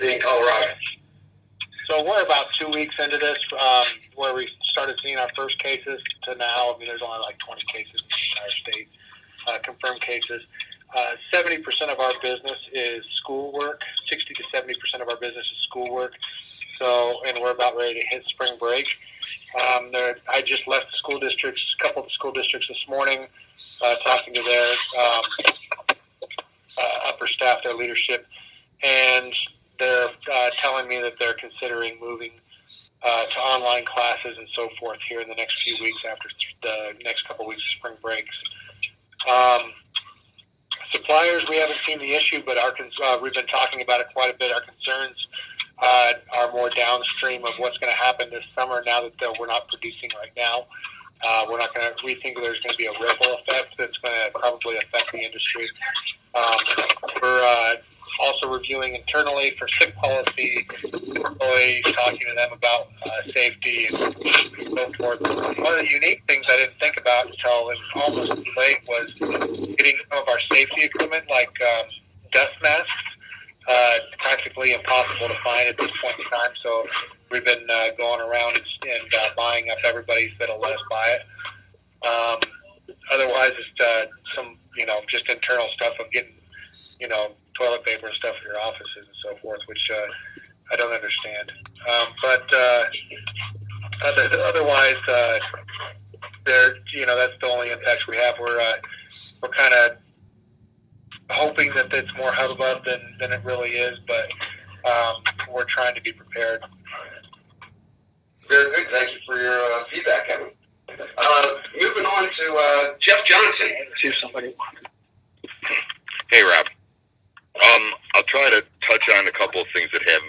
in Colorado? So we're about two weeks into this, um, where we started seeing our first cases to now. I mean, there's only like 20 cases in the entire state, uh, confirmed cases. Uh, 70% of our business is schoolwork. 60 to 70% of our business is schoolwork. So, and we're about ready to hit spring break. Um, there, I just left the school districts, a couple of the school districts this morning, uh, talking to their um, uh, upper staff, their leadership, and telling me that they're considering moving uh, to online classes and so forth here in the next few weeks after the next couple weeks of spring breaks. Um, suppliers, we haven't seen the issue, but our uh, we've been talking about it quite a bit. Our concerns uh, are more downstream of what's going to happen this summer now that uh, we're not producing right now. Uh, we're not going to. We think there's going to be a ripple effect that's going to probably affect the industry. Um, reviewing internally for sick policy, employees, talking to them about uh, safety and so forth. One of the unique things I didn't think about until it was almost too late was getting some of our safety equipment, like um, dust masks. Uh, practically impossible to find at this point in time, so we've been uh, going around and, and uh, buying up everybody's that'll let us buy it. Um, otherwise, it's uh, some you know just internal stuff of getting you know toilet paper and stuff for your offices and so forth, which uh, I don't understand. Um, but uh, other, otherwise, uh, there, you know, that's the only impacts we have. We're uh, we're kind of hoping that it's more hubbub than than it really is, but um, we're trying to be prepared. Very good. Thank you for your uh, feedback, Kevin. Uh, moving on to uh, Jeff Johnson. See if somebody. Hey, Rob try to touch on a couple of things that have